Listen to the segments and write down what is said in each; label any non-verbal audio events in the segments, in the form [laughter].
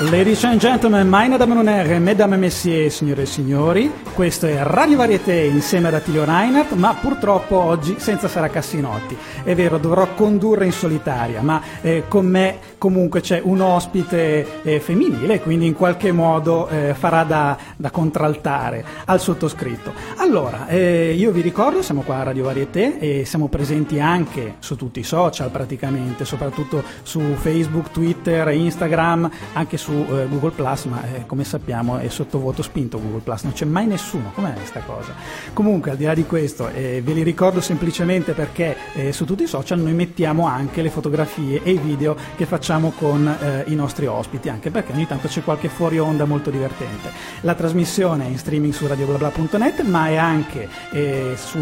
Ladies and gentlemen, meine Damen und Herren, Mesdames et Messieurs, signore e signori, questo è Radio Varieté insieme ad Attilio Reinhardt, ma purtroppo oggi senza Sara Cassinotti. È vero, dovrò condurre in solitaria, ma eh, con me comunque c'è un ospite eh, femminile, quindi in qualche modo eh, farà da, da, contraltare al sottoscritto. Allora, eh, io vi ricordo, siamo qua a Radio Varieté e siamo presenti anche su tutti i social praticamente, soprattutto su Facebook, Twitter, Instagram, anche su su eh, Google Plus, ma eh, come sappiamo è sottovoto spinto Google Plus, non c'è mai nessuno, com'è questa cosa? Comunque al di là di questo eh, ve li ricordo semplicemente perché eh, su tutti i social noi mettiamo anche le fotografie e i video che facciamo con eh, i nostri ospiti, anche perché ogni tanto c'è qualche fuori onda molto divertente. La trasmissione è in streaming su radioblabla.net, ma è anche eh, su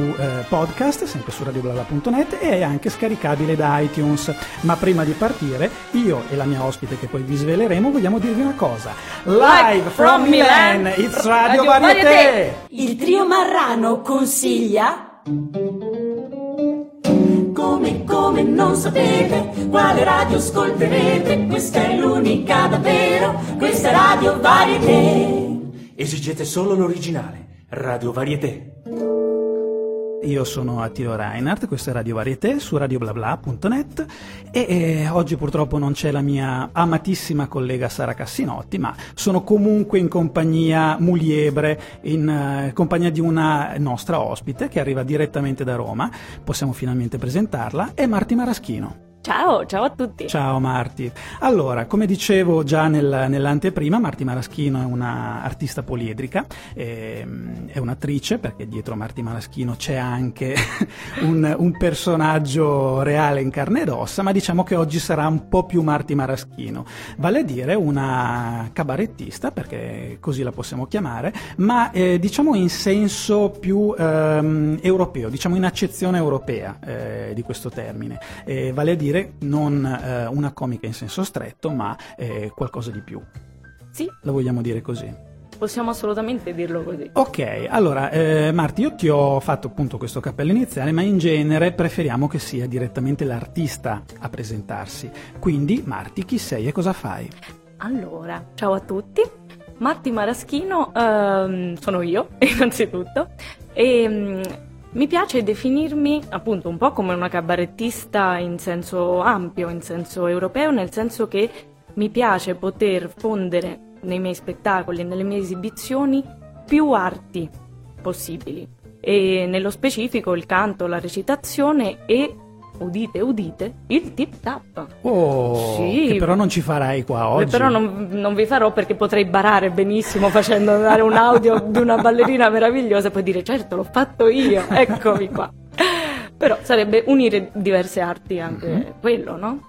podcast, sempre su radioblabla.net e è anche scaricabile da iTunes. Ma prima di partire, io e la mia ospite che poi vi sveleremo vogliamo dirvi una cosa. Live from Milan, it's Radio, Radio Varieté. Il trio Marrano consiglia... Come, come non sapete quale radio ascolterete, questa è l'unica davvero, questa è Radio Varieté. Esigete solo l'originale, Radio Varieté. Io sono Attilo Reinhardt, questo è Radio Varieté su radioblabla.net e eh, oggi purtroppo non c'è la mia amatissima collega Sara Cassinotti, ma sono comunque in compagnia muliebre, in eh, compagnia di una nostra ospite che arriva direttamente da Roma, possiamo finalmente presentarla, è Marti Maraschino. Ciao, ciao a tutti. Ciao Marti. Allora, come dicevo già nel, nell'anteprima, Marti Maraschino è una artista poliedrica, è, è un'attrice perché dietro Marti Maraschino c'è anche [laughs] un, un, personaggio reale in carne ed ossa, ma diciamo che oggi sarà un po' più Marti Maraschino, vale a dire una cabarettista, perché così la possiamo chiamare, ma eh, diciamo in senso più ehm, europeo, diciamo in accezione europea eh, di questo termine, eh, vale a dire dire non eh, una comica in senso stretto, ma eh, qualcosa di più. Sì. La vogliamo dire così? Possiamo assolutamente dirlo così. Ok, allora eh, Marti, io ti ho fatto appunto questo cappello iniziale, ma in genere preferiamo che sia direttamente l'artista a presentarsi. Quindi, Marti, chi sei e cosa fai? Allora, ciao a tutti. Marti Maraschino ehm, sono io, [laughs] innanzitutto, e ehm, mi piace definirmi appunto un po' come una cabarettista in senso ampio, in senso europeo, nel senso che mi piace poter fondere nei miei spettacoli, nelle mie esibizioni, più arti possibili. E nello specifico il canto, la recitazione e udite, udite, il tip tap. Oh, sì. che però non ci farai qua oggi. Però non, non, vi farò perché potrei barare benissimo facendo andare un audio di una ballerina meravigliosa e poi dire certo l'ho fatto io, eccomi qua. Però sarebbe unire diverse arti anche mm-hmm. quello, no?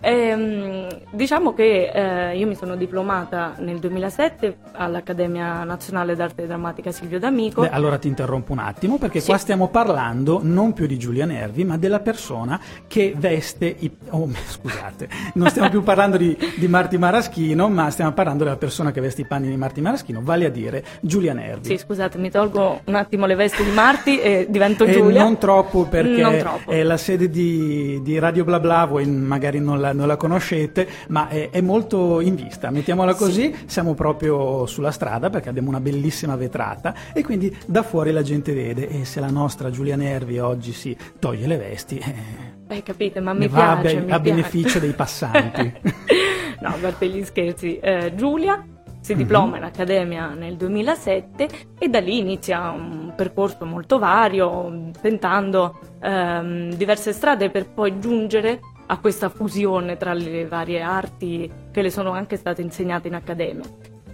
Ehm, diciamo che eh, io mi sono diplomata nel 2007 all'Accademia Nazionale d'Arte Drammatica Silvio D'Amico. Beh, allora ti interrompo un attimo perché sì. qua stiamo parlando non più di Giulia Nervi ma della persona che veste i... Oh, scusate, non stiamo più parlando di, di, Marti Maraschino ma stiamo parlando della persona che veste i panni di Marti Maraschino, vale a dire Giulia Nervi. Sì, scusate, mi tolgo un attimo le vesti di Marti e divento Giulia. E non troppo perché non troppo. è la sede di, di Radio Bla Bla, voi magari non la non la conoscete, ma è, è, molto in vista, mettiamola così, sì. siamo proprio sulla strada perché abbiamo una bellissima vetrata e quindi da fuori la gente vede e se la nostra Giulia Nervi oggi si toglie le vesti... Eh, Beh, capite, ma mi piace. Va a, mi a piace. beneficio dei passanti. [laughs] no, parte gli scherzi. Eh, Giulia si diploma mm-hmm. in accademia nel 2007 e da lì inizia un percorso molto vario, tentando ehm, diverse strade per poi giungere a questa fusione tra le varie arti che le sono anche state insegnate in accademia.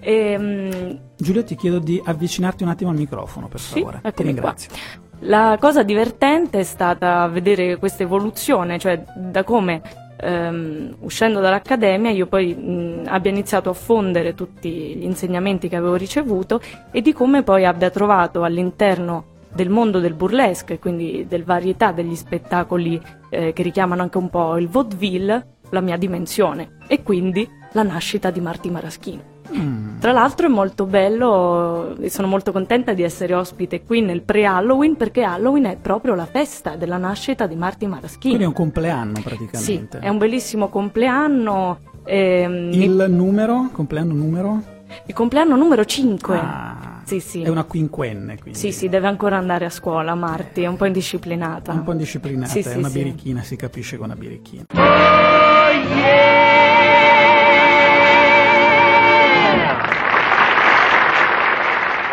E, um, Giulia ti chiedo di avvicinarti un attimo al microfono per sì, favore, ti ringrazio. Qua. La cosa divertente è stata vedere questa evoluzione, cioè da come um, uscendo dall'accademia io poi mh, abbia iniziato a fondere tutti gli insegnamenti che avevo ricevuto e di come poi abbia trovato all'interno del mondo del burlesque, quindi del varietà degli spettacoli eh, che richiamano anche un po' il vaudeville, la mia dimensione e quindi la nascita di Marti Maraschino. Mm. Tra l'altro è molto bello e sono molto contenta di essere ospite qui nel pre-Halloween perché Halloween è proprio la festa della nascita di Marti Maraschini. Quindi è un compleanno Sì, praticamente. è un bellissimo compleanno. ehm, Il numero? Compleanno numero? il compleanno numero 5. Ah, Sì, sì. È una quinquenne, quindi. Sì, sì, deve ancora andare a scuola, Marti, è un po' indisciplinata. Un po' indisciplinata, Sì, è sì, una sì. birichina, si capisce con una birichina.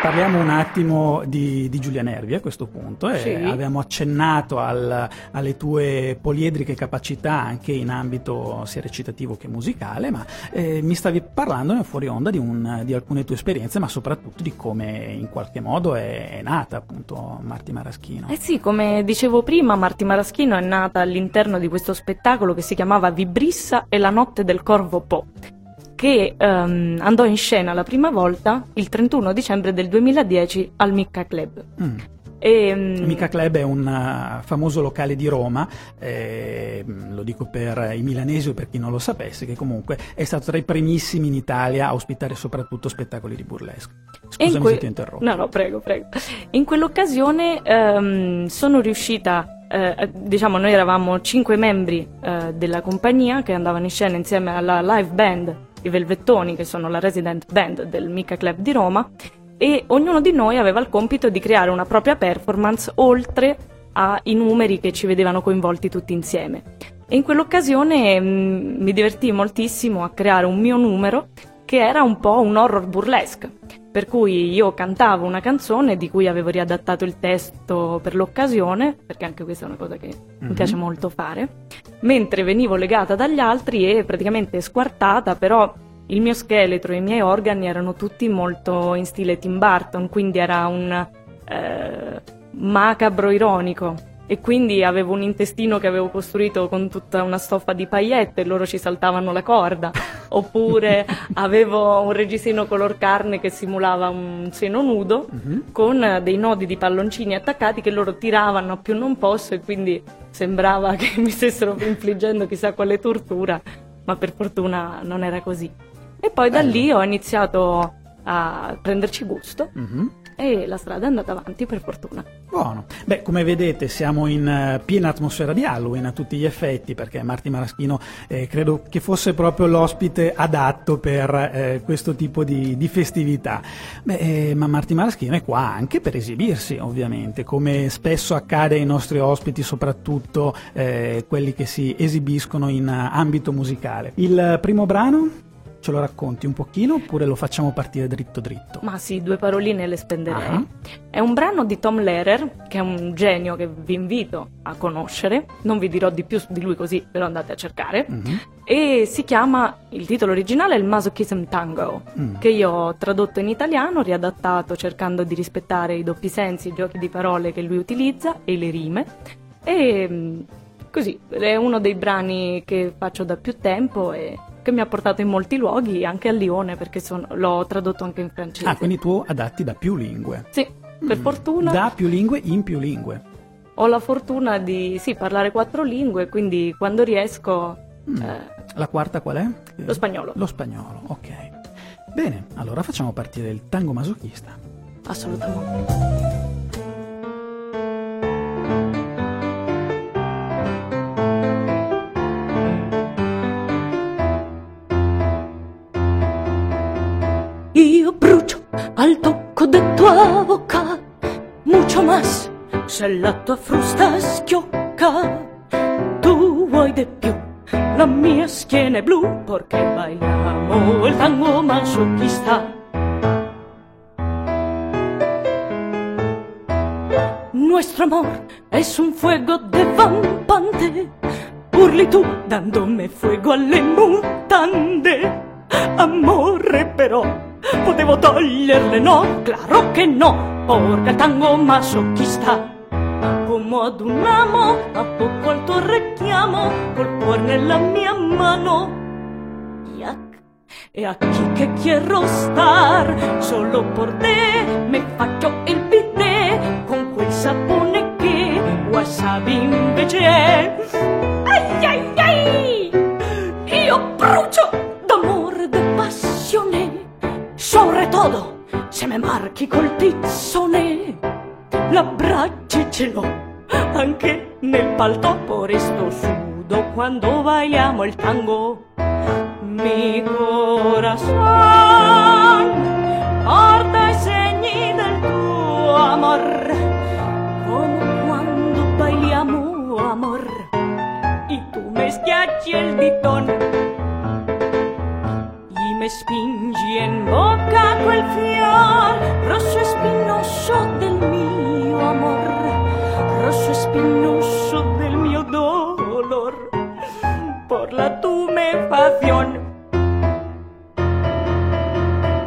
Parliamo un attimo di, di Giulia Nervi a questo punto. eh. Sì. Abbiamo accennato al- alle tue poliedriche capacità anche in ambito sia recitativo che musicale, ma eh, mi stavi parlando fuori onda di, un- di alcune tue esperienze, ma soprattutto di come in qualche modo è, è nata appunto Marti Maraschino. Eh sì, come dicevo prima, Marti Maraschino è nata all'interno di questo spettacolo che si chiamava Vibrissa e la notte del corvo Po, che ehm, andò in scena la prima volta il 31 dicembre del 2010 al Micca Club. Mm. E, mm, Il Mica Club è un uh, famoso locale di Roma, eh, lo dico per i milanesi o per chi non lo sapesse, che comunque è stato tra i primissimi in Italia a ospitare soprattutto spettacoli di burlesque. Scusami que- se ti interrompo. No, no, prego, prego. In quell'occasione ehm, sono riuscita, eh, diciamo, noi eravamo cinque membri eh, della compagnia che andavano in scena insieme alla live band, i Velvettoni, che sono la resident band del Mica Club di Roma, e ognuno di noi aveva il compito di creare una propria performance oltre ai numeri che ci vedevano coinvolti tutti insieme. E in quell'occasione mm, mi divertii moltissimo a creare un mio numero che era un po' un horror burlesque. Per cui io cantavo una canzone di cui avevo riadattato il testo per l'occasione, perché anche questa è una cosa che mi Mhm. piace molto fare, mentre venivo legata dagli altri e praticamente squartata, però il mio scheletro e i miei organi erano tutti molto in stile Tim Burton, quindi era un eh, macabro ironico. E quindi avevo un intestino che avevo costruito con tutta una stoffa di paillette e loro ci saltavano la corda. [laughs] Oppure avevo un reggiseno color carne che simulava un seno nudo Mhm. con dei nodi di palloncini attaccati che loro tiravano a più non posso e quindi sembrava che [laughs] mi stessero infliggendo chissà quale tortura, ma per fortuna non era così. E poi da Bello. lì ho iniziato a prenderci gusto Mhm. E la strada è andata avanti per fortuna. Buono. Beh, come vedete siamo in eh, piena atmosfera di Halloween a tutti gli effetti perché Marti Maraschino eh, credo che fosse proprio l'ospite adatto per eh, questo tipo di, di festività. Beh, eh, ma Marti Maraschino è qua anche per esibirsi ovviamente, come spesso accade ai nostri ospiti, soprattutto eh, quelli che si esibiscono in eh, ambito musicale. Il primo brano ce lo racconti un pochino oppure lo facciamo partire dritto dritto? Ma sì, due paroline le spenderei. Ah. È un brano di Tom Lehrer, che è un genio che vi invito a conoscere. Non vi dirò di più di lui così, però andate a cercare. Mhm. E si chiama, il titolo originale è il Masochism Tango, Mm. che io ho tradotto in italiano, riadattato cercando di rispettare i doppi sensi, i giochi di parole che lui utilizza e le rime. E mm, così, è uno dei brani che faccio da più tempo e che mi ha portato in molti luoghi, anche a Lione, perché sono- l'ho tradotto anche in francese. Ah, quindi tu adatti da più lingue. Sì, per Mm. fortuna Da più lingue in più lingue. ho la fortuna di sì, parlare quattro lingue, quindi quando riesco... Mm. eh, La quarta qual è? Lo spagnolo. Lo spagnolo, ok. Bene, allora facciamo partire il tango masochista. assolutamente. Io al tocco de tua boca, mucho más. Se la tua frusta schiocca, tu vuoi di più. La mia schiena è blu perché bailamo il tango masochista. Nuestro amor es un fuego devampante. Urli tú dándome fuego alle mutande. Amore però, potevo toglierle no, claro che no, porque el tango masochista. Come ad un amo, a poco al tuo richiamo, col cuore nella mia mano. E a chi che quiero star, solo por te, me faccio il bidet, con quel sapone che wasabi invece è. Ai ai ai! Io brucio marchi col tizzone, l'abbracci ce l'ho, anche nel paltopo resto sudo quando bailiamo il tango. Mi corazón porta i segni del tuo amor, come quando bailiamo amor, y tú me schiacci il ditón y me spingi en boca quel fior rosso e spinoso del mio amor, rosso e spinoso del mio dolor, por la tumefación.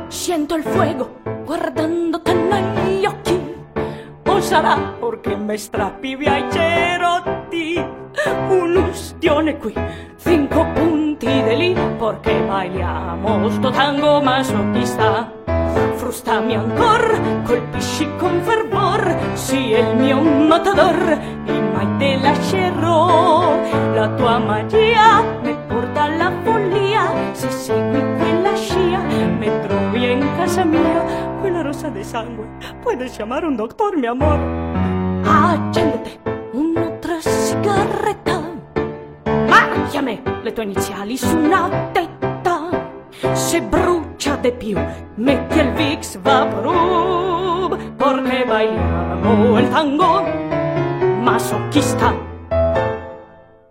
Siento el fuego guardándote negli occhi, o sarà perché me strappi via i cerotti, un'ustione qui, cinco punti di perché bailiamo sto tango masochista. Frustami ancor, colpisci con fervor, è il mio matador, e mai te lascerò. La tua magia mi porta alla follia, se segui quella scia, mi trovi in casa mia, quella rossa di sangue, puoi chiamare un doctor, mi amor. Accendete un'altra sigaretta, macchiame le tue iniziali su una tetta. Se brucia di più, metti il Vicks Vaporub, perché bailiamo il tango masochista.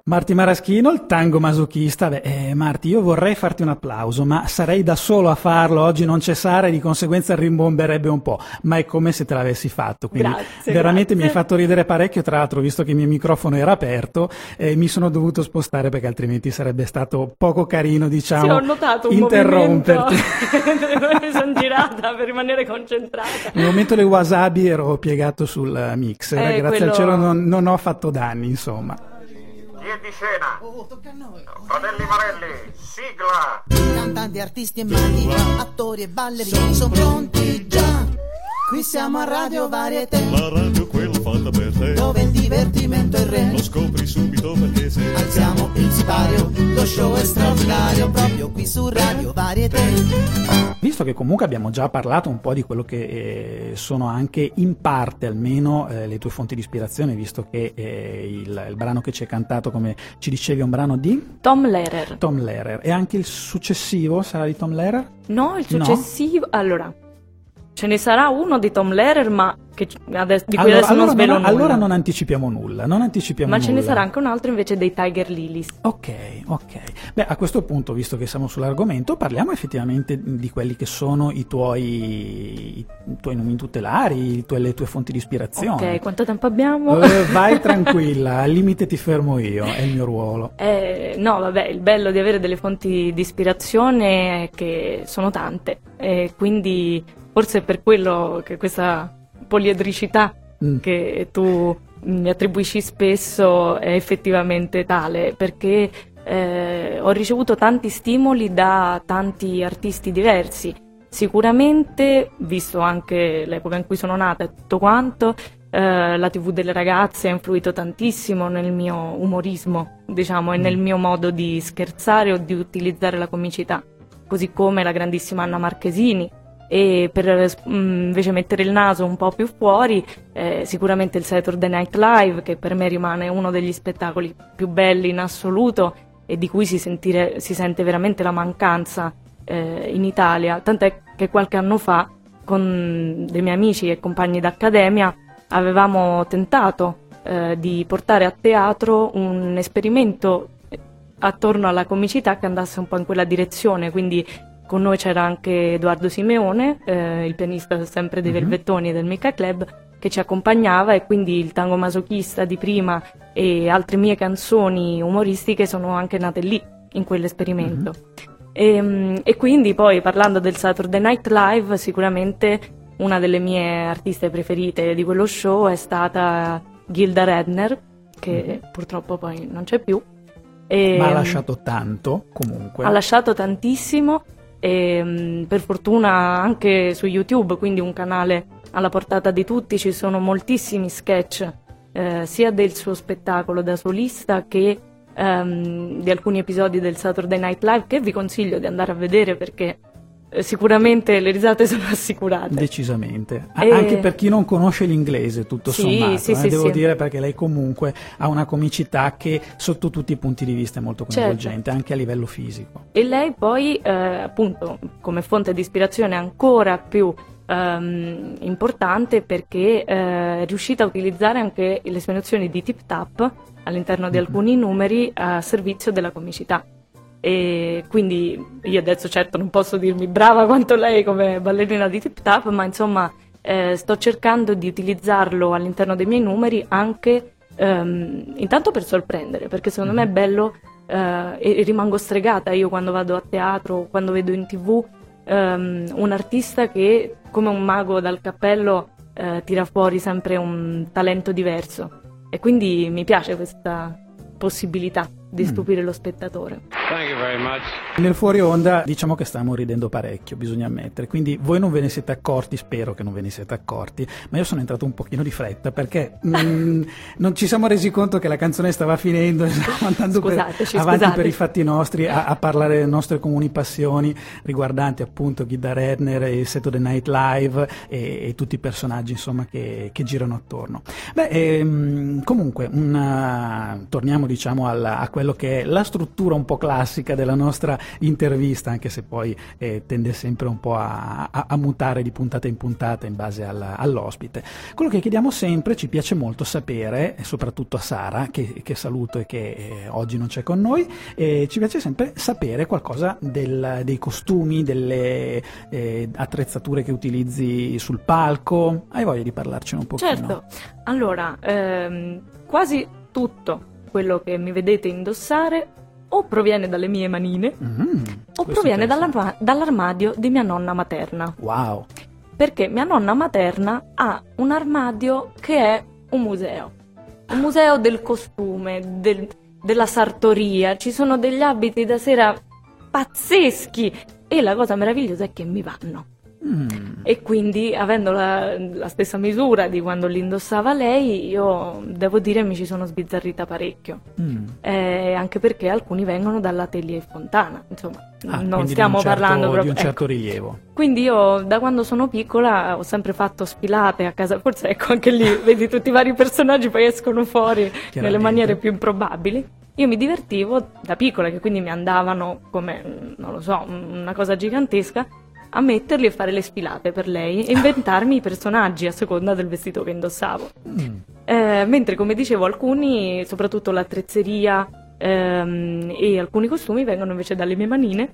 Marti Maraschino, il tango masochista. Beh, eh, Marti, io vorrei farti un applauso, ma sarei da solo a farlo. Oggi non c'è Sara e di conseguenza rimbomberebbe un po', ma è come se te l'avessi fatto. Quindi Grazie, veramente grazie. mi hai fatto ridere parecchio, tra l'altro, visto che il mio microfono era aperto e mi sono dovuto spostare perché altrimenti sarebbe stato poco carino, diciamo, Sì, ho notato un interromperti. [laughs] [laughs] Mi sono girata per rimanere concentrata. Nel momento del wasabi ero piegato sul eh, mixer, Eh, grazie quello- al cielo non, non ho fatto danni, insomma. È di scena? Fratelli Marelli, sigla! Cantanti, artisti e maghi, attori e ballerini sono pronti. Qui siamo a Radio Varietà, La radio quella fatta per te dove il divertimento è il re. Lo scopri subito perché se Alziamo il sipario, lo show è straordinario, proprio qui su Radio Varietà. Visto che comunque abbiamo già parlato un po' di quello che eh, sono anche in parte almeno eh, le tue fonti di ispirazione, visto che eh, il, il brano che ci hai cantato, come ci dicevi, è un brano di Tom Lehrer. Tom Lehrer e anche il successivo sarà di Tom Lehrer? No, il No? successivo. Allora, ce ne sarà uno di Tom Lehrer, ma che adesso- di cui allora, adesso non allora svelo non, nulla. allora non anticipiamo nulla, non anticipiamo ma ce ne nulla. sarà anche un altro invece dei Tiger Lilies. Ok, ok. Beh, a questo punto, visto che siamo sull'argomento, parliamo effettivamente di quelli che sono i tuoi, i tuoi nomi tutelari, tuoi- le tue fonti di ispirazione. Ok, quanto tempo abbiamo? Eh, vai [laughs] tranquilla, al limite ti fermo io, è il mio ruolo. Eh, no, vabbè, il bello di avere delle fonti di ispirazione è che sono tante, e quindi forse è per quello che questa poliedricità Mm. che tu mi attribuisci spesso è effettivamente tale, perché eh, ho ricevuto tanti stimoli da tanti artisti diversi. Sicuramente, visto anche l'epoca in cui sono nata e tutto quanto, eh, la TV delle ragazze ha influito tantissimo nel mio umorismo, diciamo, e nel mio modo di scherzare o di utilizzare la comicità, così come la grandissima Anna Marchesini. E per mm, invece mettere il naso un po' più fuori, eh, sicuramente il Saturday Night Live, che per me rimane uno degli spettacoli più belli in assoluto e di cui si, sentire- si sente veramente la mancanza eh, in Italia. Tant'è che qualche anno fa, con dei miei amici e compagni d'accademia, avevamo tentato eh, di portare a teatro un esperimento eh, attorno alla comicità che andasse un po' in quella direzione, quindi con noi c'era anche Edoardo Simeone, eh, il pianista sempre dei Velvettoni e del Mica Club, che ci accompagnava e quindi il tango masochista di prima e altre mie canzoni umoristiche sono anche nate lì, in quell'esperimento. E, mm, e quindi poi parlando del Saturday Night Live, sicuramente una delle mie artiste preferite di quello show è stata Gilda Redner, che purtroppo poi non c'è più. E, Ma ha mm, lasciato tanto, comunque. ha lasciato tantissimo e mm, per fortuna anche su YouTube, quindi un canale alla portata di tutti, ci sono moltissimi sketch eh, sia del suo spettacolo da solista che ehm, di alcuni episodi del Saturday Night Live che vi consiglio di andare a vedere perché sicuramente le risate [laughs] sono assicurate. Decisamente. E- Anche per chi non conosce l'inglese, tutto Sì, sommato, sì, eh, sì, devo dire perché lei comunque ha una comicità che sotto tutti i punti di vista è molto Certo. coinvolgente, anche a livello fisico. E lei poi, eh, appunto, come fonte di ispirazione ancora più ehm, importante perché eh, è riuscita a utilizzare anche le sue nozioni di tip tap all'interno di alcuni numeri a servizio della comicità. E quindi io adesso certo non posso dirmi brava quanto lei come ballerina di tip tap, ma insomma eh, sto cercando di utilizzarlo all'interno dei miei numeri anche ehm, intanto per sorprendere, perché secondo me è bello eh, e, e rimango stregata io quando vado a teatro, quando vedo in tv ehm, un artista che come un mago dal cappello eh, tira fuori sempre un talento diverso. E quindi mi piace questa possibilità di Mm. stupire lo spettatore. Thank you very much. Nel fuori onda diciamo che stiamo ridendo parecchio, bisogna ammettere, quindi voi non ve ne siete accorti, spero che non ve ne siete accorti, ma io sono entrato un pochino di fretta perché mm, [laughs] non ci siamo resi conto che la canzone stava finendo e stavamo andando per- avanti scusate. per i fatti nostri a, a parlare delle nostre comuni passioni riguardanti appunto Ghida Redner e il Saturday Night Live e, e tutti i personaggi insomma che, che girano attorno. Beh, ehm, comunque, una- torniamo diciamo alla- a quello che è la struttura un po' classica della nostra intervista, anche se poi eh, tende sempre un po' a, a- a mutare di puntata in puntata in base alla- all'ospite. Quello che chiediamo sempre, ci piace molto sapere, soprattutto a Sara, che, che saluto e che eh, oggi non c'è con noi, eh, ci piace sempre sapere qualcosa del- dei costumi, delle eh, attrezzature che utilizzi sul palco. Hai voglia di parlarcene un pochino? Certo, allora, ehm, quasi tutto quello che mi vedete indossare o proviene dalle mie manine Mm, o proviene dall'arma- dall'armadio di mia nonna materna. Wow. Perché mia nonna materna ha un armadio che è un museo. Un museo del costume, del- della sartoria. Ci sono degli abiti da sera pazzeschi. E la cosa meravigliosa è che mi vanno. Mm. E quindi, avendo la, la stessa misura di quando li indossava lei, io devo dire mi ci sono sbizzarrita parecchio. Mm. Eh, anche perché alcuni vengono dall'Atelier Fontana, insomma, Ah, non stiamo di certo- parlando di proprio. un certo ecco. rilievo. Quindi io da quando sono piccola ho sempre fatto sfilate a casa, forse ecco anche lì [laughs] vedi tutti i vari personaggi poi escono fuori nelle maniere più improbabili. Io mi divertivo da piccola, che quindi mi andavano come, non lo so, una cosa gigantesca, a metterli e fare le sfilate per lei e inventarmi i personaggi a seconda del vestito che indossavo. Mm. Eh, mentre come dicevo alcuni, soprattutto l'attrezzeria ehm, e alcuni costumi vengono invece dalle mie manine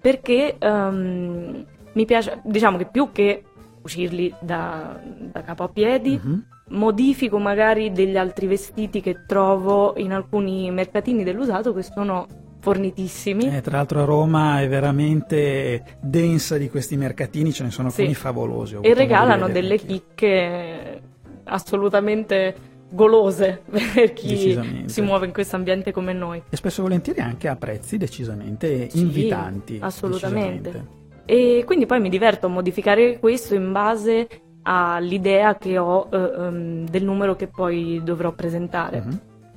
perché ehm, mi piace, diciamo che più che uscirli da, da capo a piedi, Mhm. modifico magari degli altri vestiti che trovo in alcuni mercatini dell'usato che sono fornitissimi. Eh, tra l'altro a Roma è veramente densa di questi mercatini, ce ne sono Sì. alcuni favolosi. e regalano delle anch'io. chicche assolutamente golose [laughs] per chi si muove in questo ambiente come noi. E spesso e volentieri anche a prezzi decisamente Sì, invitanti. assolutamente. decisamente. E quindi poi mi diverto a modificare questo in base all'idea che ho eh, ehm, del numero che poi dovrò presentare.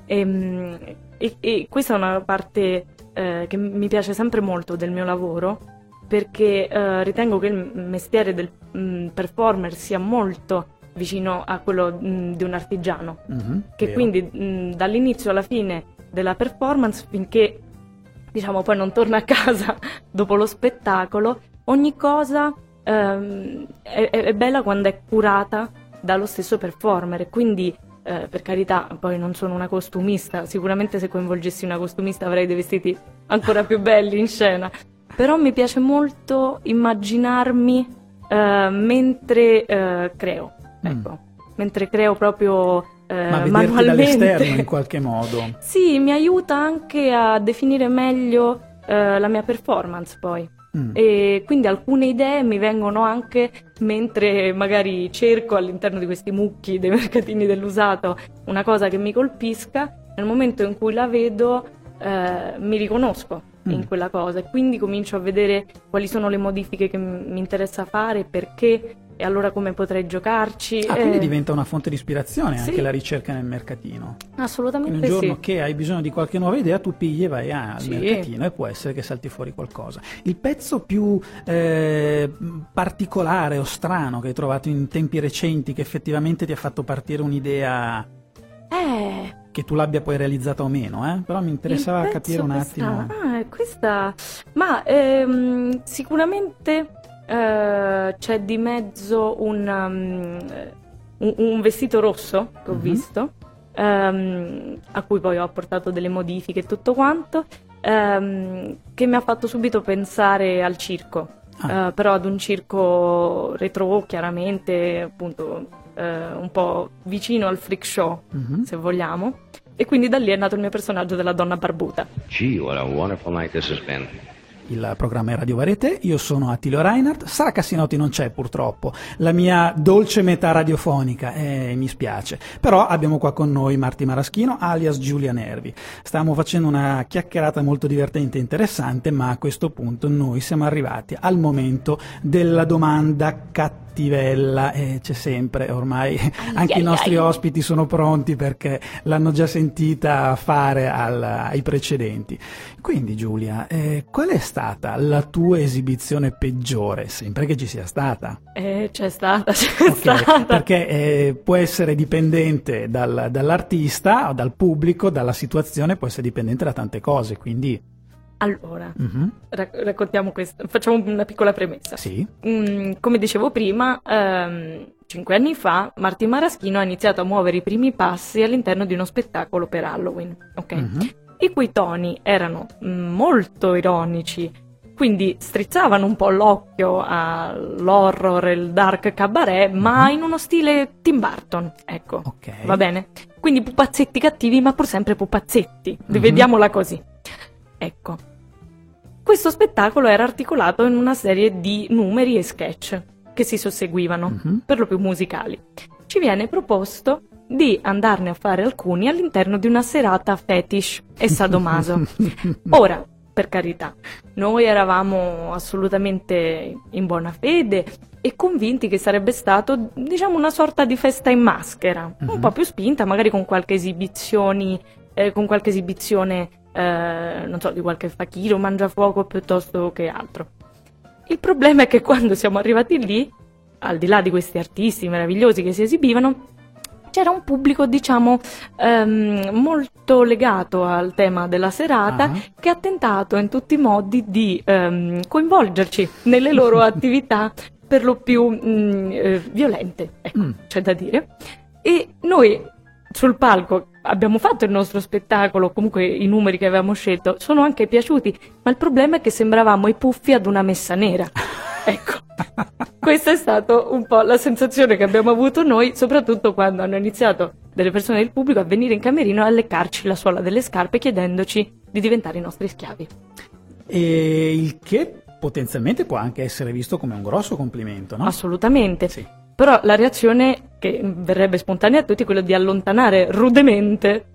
Ehm, E, e questa è una parte eh, che mi piace sempre molto del mio lavoro perché eh, ritengo che il mestiere del mm, performer sia molto vicino a quello mm, di un artigiano Mhm, che vero. quindi mh, dall'inizio alla fine della performance finché diciamo poi non torna a casa [laughs] dopo lo spettacolo ogni cosa ehm, è, è- bella quando è curata dallo stesso performer quindi eh, per carità poi non sono una costumista sicuramente se coinvolgessi una costumista avrei dei vestiti ancora più belli in scena però mi piace molto immaginarmi eh, mentre eh, creo Mm. ecco mentre creo proprio eh, Ma manualmente. dall'esterno in [laughs] qualche modo. Sì, mi aiuta anche a definire meglio eh, la mia performance poi. Mm. E quindi alcune idee mi vengono anche mentre magari cerco all'interno di questi mucchi dei mercatini dell'usato una cosa che mi colpisca, nel momento in cui la vedo eh, mi riconosco Mm. in quella cosa e quindi comincio a vedere quali sono le modifiche che mi interessa fare, perché e allora come potrei giocarci? Ah, quindi Eh, diventa una fonte di ispirazione sì. anche la ricerca nel mercatino. Quindi Assolutamente un giorno sì. che hai bisogno di qualche nuova idea, tu pigli e vai al Sì. mercatino e può essere che salti fuori qualcosa. Il pezzo più eh, particolare o strano che hai trovato in tempi recenti che effettivamente ti ha fatto partire un'idea Eh, che tu l'abbia poi realizzata o meno, eh? però mi interessava capire un che attimo. Ah, questa. Ma ehm, sicuramente eh, c'è di mezzo un, um, un- un vestito rosso che ho Mhm. visto, ehm, a cui poi ho apportato delle modifiche e tutto quanto, ehm, che mi ha fatto subito pensare al circo. Ah. Eh, però ad un circo retro, chiaramente, appunto, eh, un po' vicino al freak show, Mhm. se vogliamo. E quindi da lì è nato il mio personaggio della donna barbuta. Gee, what a wonderful night this has been. Il programma è Radio Varieté, io sono Attilio Reinhardt, Sara Cassinotti non c'è purtroppo, la mia dolce metà radiofonica, eh, mi spiace, però abbiamo qua con noi Marti Maraschino alias Giulia Nervi. Stavamo facendo una chiacchierata molto divertente e interessante, ma a questo punto noi siamo arrivati al momento della domanda cattivella e c'è sempre ormai anche i ai, nostri ai. ospiti sono pronti perché l'hanno già sentita fare al- ai precedenti. Quindi Giulia, eh, qual è stata la tua esibizione peggiore, sempre che ci sia stata? Eh, c'è stata, [laughs] c'è Ok, stata. Perché eh, può essere dipendente dal- dall'artista, dal pubblico, dalla situazione, può essere dipendente da tante cose, quindi... Allora, mhm, rac- raccontiamo questo, facciamo una piccola premessa. Sì, Mm, come dicevo prima, ehm, cinque anni fa Marti Maraschino ha iniziato a muovere i primi passi all'interno di uno spettacolo per Halloween, ok? mhm, I cui toni erano mm, molto ironici, quindi strizzavano un po' l'occhio all'horror e il dark cabaret, ma in uno stile Tim Burton, ecco. ok. Va bene? Quindi pupazzetti cattivi, ma pur sempre pupazzetti. Mhm. Vediamola così. Ecco. Questo spettacolo era articolato in una serie di numeri e sketch che si susseguivano, Mhm. per lo più musicali. Ci viene proposto di andarne a fare alcuni all'interno di una serata fetish e sadomaso. [laughs] Ora, per carità, noi eravamo assolutamente in buona fede e convinti che sarebbe stato, diciamo, una sorta di festa in maschera, un Mhm. po' più spinta, magari con qualche esibizioni, eh, con qualche esibizione, eh, non so, di qualche fakiro, mangiafuoco piuttosto che altro. Il problema è che quando siamo arrivati lì, al di là di questi artisti meravigliosi che si esibivano, c'era un pubblico, diciamo, ehm, molto legato al tema della serata Ah. che ha tentato in tutti i modi di ehm, coinvolgerci nelle loro [laughs] attività per lo più mm, eh, violente, ecco, Mm. c'è da dire. E noi sul palco abbiamo fatto il nostro spettacolo, comunque i numeri che avevamo scelto sono anche piaciuti, ma il problema è che sembravamo i puffi ad una messa nera. [laughs] Ecco. Questa è stata un po' la sensazione che abbiamo avuto noi, soprattutto quando hanno iniziato delle persone del pubblico a venire in camerino e a leccarci la suola delle scarpe chiedendoci di diventare i nostri schiavi. E il che potenzialmente può anche essere visto come un grosso complimento, no? Assolutamente. Sì. Però la reazione che verrebbe spontanea a tutti è quella di allontanare rudemente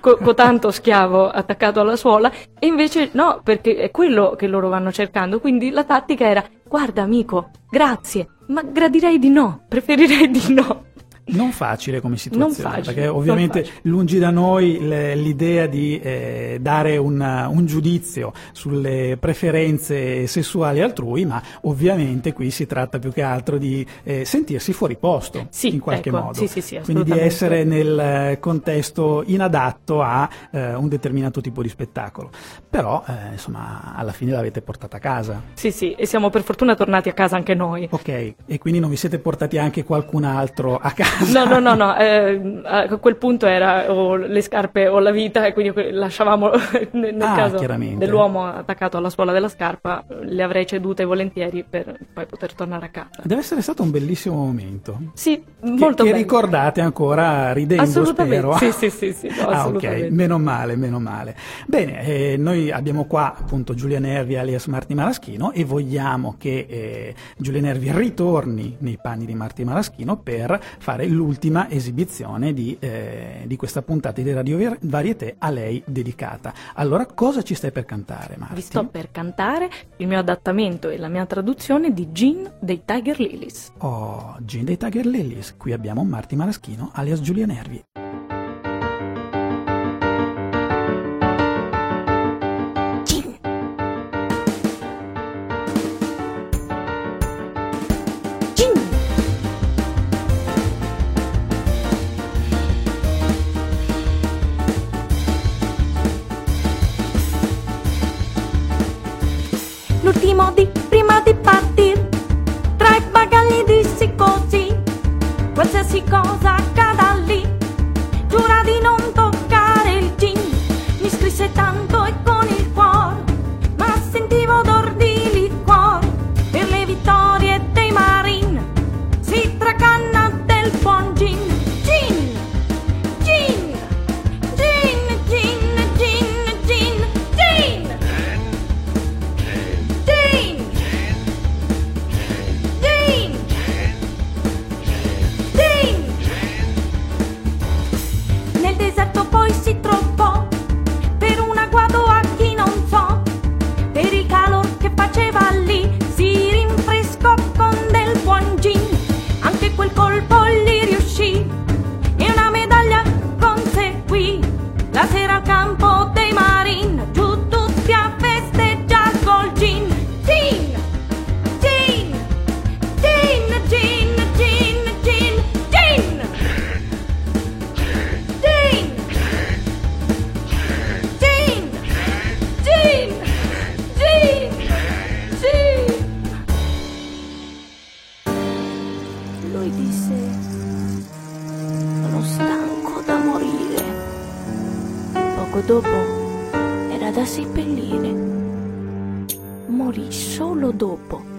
co- cotanto schiavo attaccato alla suola e invece no, perché è quello che loro vanno cercando. Quindi la tattica era guarda amico, grazie, ma gradirei di no, preferirei di no. Non facile come situazione, facile, perché ovviamente lungi da noi l'idea di eh, dare un, un giudizio sulle preferenze sessuali altrui, ma ovviamente qui si tratta più che altro di eh, sentirsi fuori posto Sì, in qualche ecco, modo. sì, sì, sì, Quindi di essere nel contesto inadatto a eh, un determinato tipo di spettacolo. Però, eh, insomma, alla fine l'avete portata a casa. Sì, sì, e siamo per fortuna tornati a casa anche noi. Ok, e quindi non vi siete portati anche qualcun altro a casa? No, no, no, no, eh, a quel punto era o le scarpe o la vita e quindi lasciavamo [laughs] nel, Ah, caso dell'uomo attaccato alla suola della scarpa, le avrei cedute volentieri per poi poter tornare a casa. Deve essere stato un bellissimo momento. Sì, Che, molto che bello. ricordate ancora ridendo, Assolutamente, spero. sì, sì, sì, sì, no, ah, ok, meno male, meno male. Bene, eh, noi abbiamo qua appunto Giulia Nervi alias Marti Maraschino e vogliamo che eh, Giulia Nervi ritorni nei panni di Marti Maraschino per fare dedicare l'ultima esibizione di, eh, di questa puntata di Radio Var- Varieté a lei dedicata. Allora, cosa ci stai per cantare, Marti? Vi sto per cantare il mio adattamento e la mia traduzione di Gin dei Tiger Lilies. Oh, Gin dei Tiger Lilies. Qui abbiamo Marti Maraschino, alias Giulia Nervi.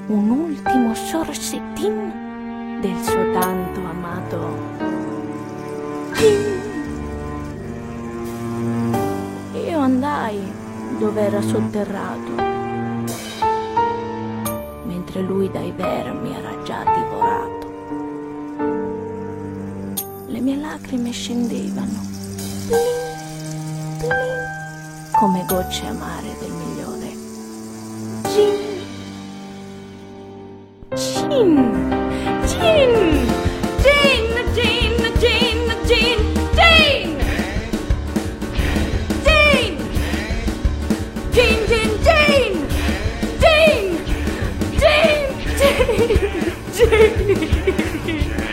Un ultimo sorsettin del suo tanto amato gin. Io andai dove era sotterrato, mentre lui dai vermi era già divorato. Le mie lacrime scendevano, plin, plin, come gocce amare del migliore. Gin, gin, gin, gin, gin, gin, gin, gin. Gin! Gin, gin, gin! Gin! Gin! Gin! Gin!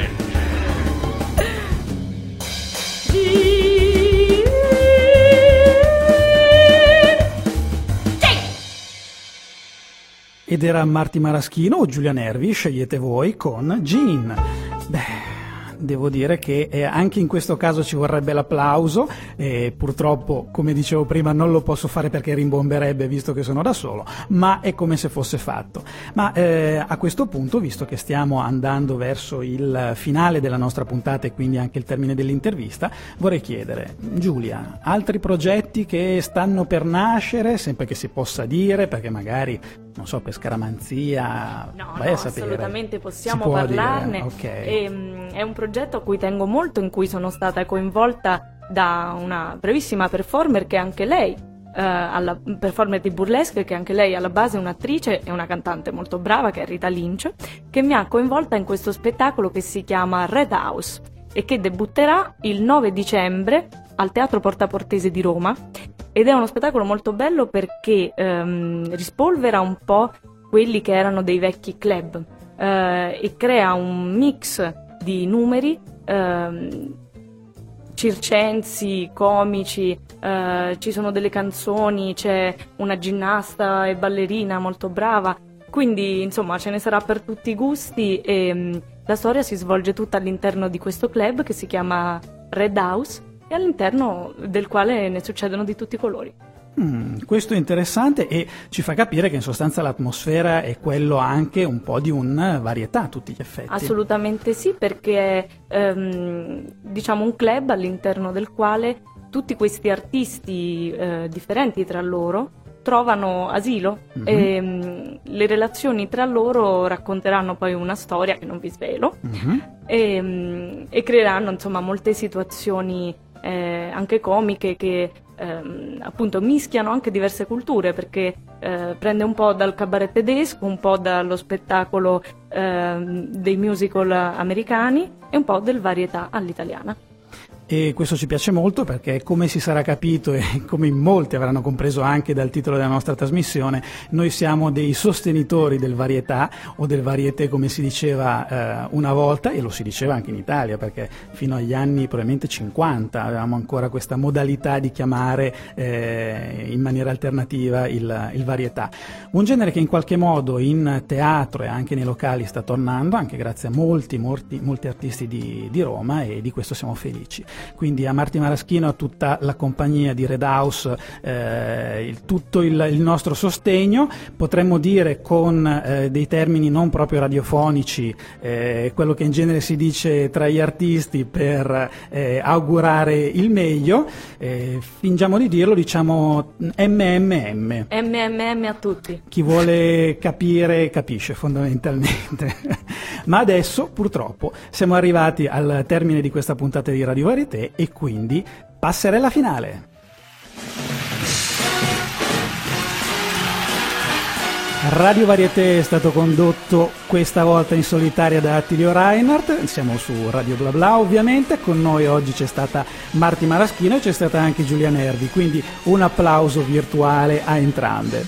Ed era Marti Maraschino o Giulia Nervi, scegliete voi, con Jean. Beh, devo dire che eh, anche in questo caso ci vorrebbe l'applauso e purtroppo, come dicevo prima, non lo posso fare perché rimbomberebbe visto che sono da solo, ma è come se fosse fatto. Ma eh, a questo punto, visto che stiamo andando verso il finale della nostra puntata e quindi anche il termine dell'intervista, vorrei chiedere, Giulia, altri progetti che stanno per nascere, sempre che si possa dire, perché magari, non so, per scaramanzia, No, vai no, assolutamente Si possiamo parlarne. dire, ok. Ehm, è un progetto a cui tengo molto, in cui sono stata coinvolta da una brevissima performer che anche lei, eh, alla, performer di burlesque, che anche lei alla base è un'attrice e una cantante molto brava, che è Rita Lynch, che mi ha coinvolta in questo spettacolo che si chiama Red House e che debutterà il 9 dicembre al Teatro Porta Portese di Roma ed è uno spettacolo molto bello perché ehm, rispolvera un po' quelli che erano dei vecchi club eh, e crea un mix di numeri ehm, circensi, comici, eh, ci sono delle canzoni, c'è una ginnasta e ballerina molto brava, quindi insomma ce ne sarà per tutti i gusti e mh, la storia si svolge tutta all'interno di questo club che si chiama Red House e all'interno del quale ne succedono di tutti i colori. Mm, questo è interessante e ci fa capire che in sostanza l'atmosfera è quello anche un po' di un varietà a tutti gli effetti. Assolutamente sì, perché è ehm, diciamo un club all'interno del quale tutti questi artisti eh, differenti tra loro trovano asilo Mhm. e mm, le relazioni tra loro racconteranno poi una storia che non vi svelo Mhm. e, mm, e creeranno insomma molte situazioni eh, anche comiche che ehm, appunto mischiano anche diverse culture perché eh, prende un po' dal cabaret tedesco, un po' dallo spettacolo ehm, dei musical americani e un po' del varietà all'italiana. E questo ci piace molto perché, come si sarà capito e [laughs] come molti avranno compreso anche dal titolo della nostra trasmissione, noi siamo dei sostenitori del varietà o del varieté come si diceva eh, una volta e lo si diceva anche in Italia perché fino agli anni probabilmente 50 avevamo ancora questa modalità di chiamare eh, in maniera alternativa il, il varietà. Un genere che in qualche modo in teatro e anche nei locali sta tornando, anche grazie a molti, molti, molti artisti di, di Roma e di questo siamo felici. Quindi a Marti Maraschino, a tutta la compagnia di Red House, eh, il- tutto il, il nostro sostegno, potremmo dire con eh, dei termini non proprio radiofonici, eh, quello che in genere si dice tra gli artisti per eh, augurare il meglio, eh, fingiamo di dirlo, diciamo MMM. MMM a tutti. Chi vuole capire capisce fondamentalmente. [laughs] Ma adesso purtroppo siamo arrivati al termine di questa puntata di Radio Varieté e quindi passerella finale. Radio Varieté è stato condotto questa volta in solitaria da Attilio Reinhardt, siamo su Radio Bla Bla ovviamente, con noi oggi c'è stata Marti Maraschino e c'è stata anche Giulia Nervi, quindi un applauso virtuale a entrambe.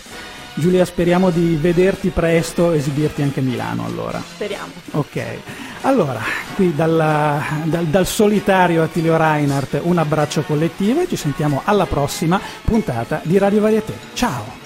Giulia, speriamo di vederti presto, esibirti anche a Milano allora. Speriamo. Ok, allora, qui dalla- dal, dal solitario Attilio Reinhardt un abbraccio collettivo e ci sentiamo alla prossima puntata di Radio Varieté. Ciao!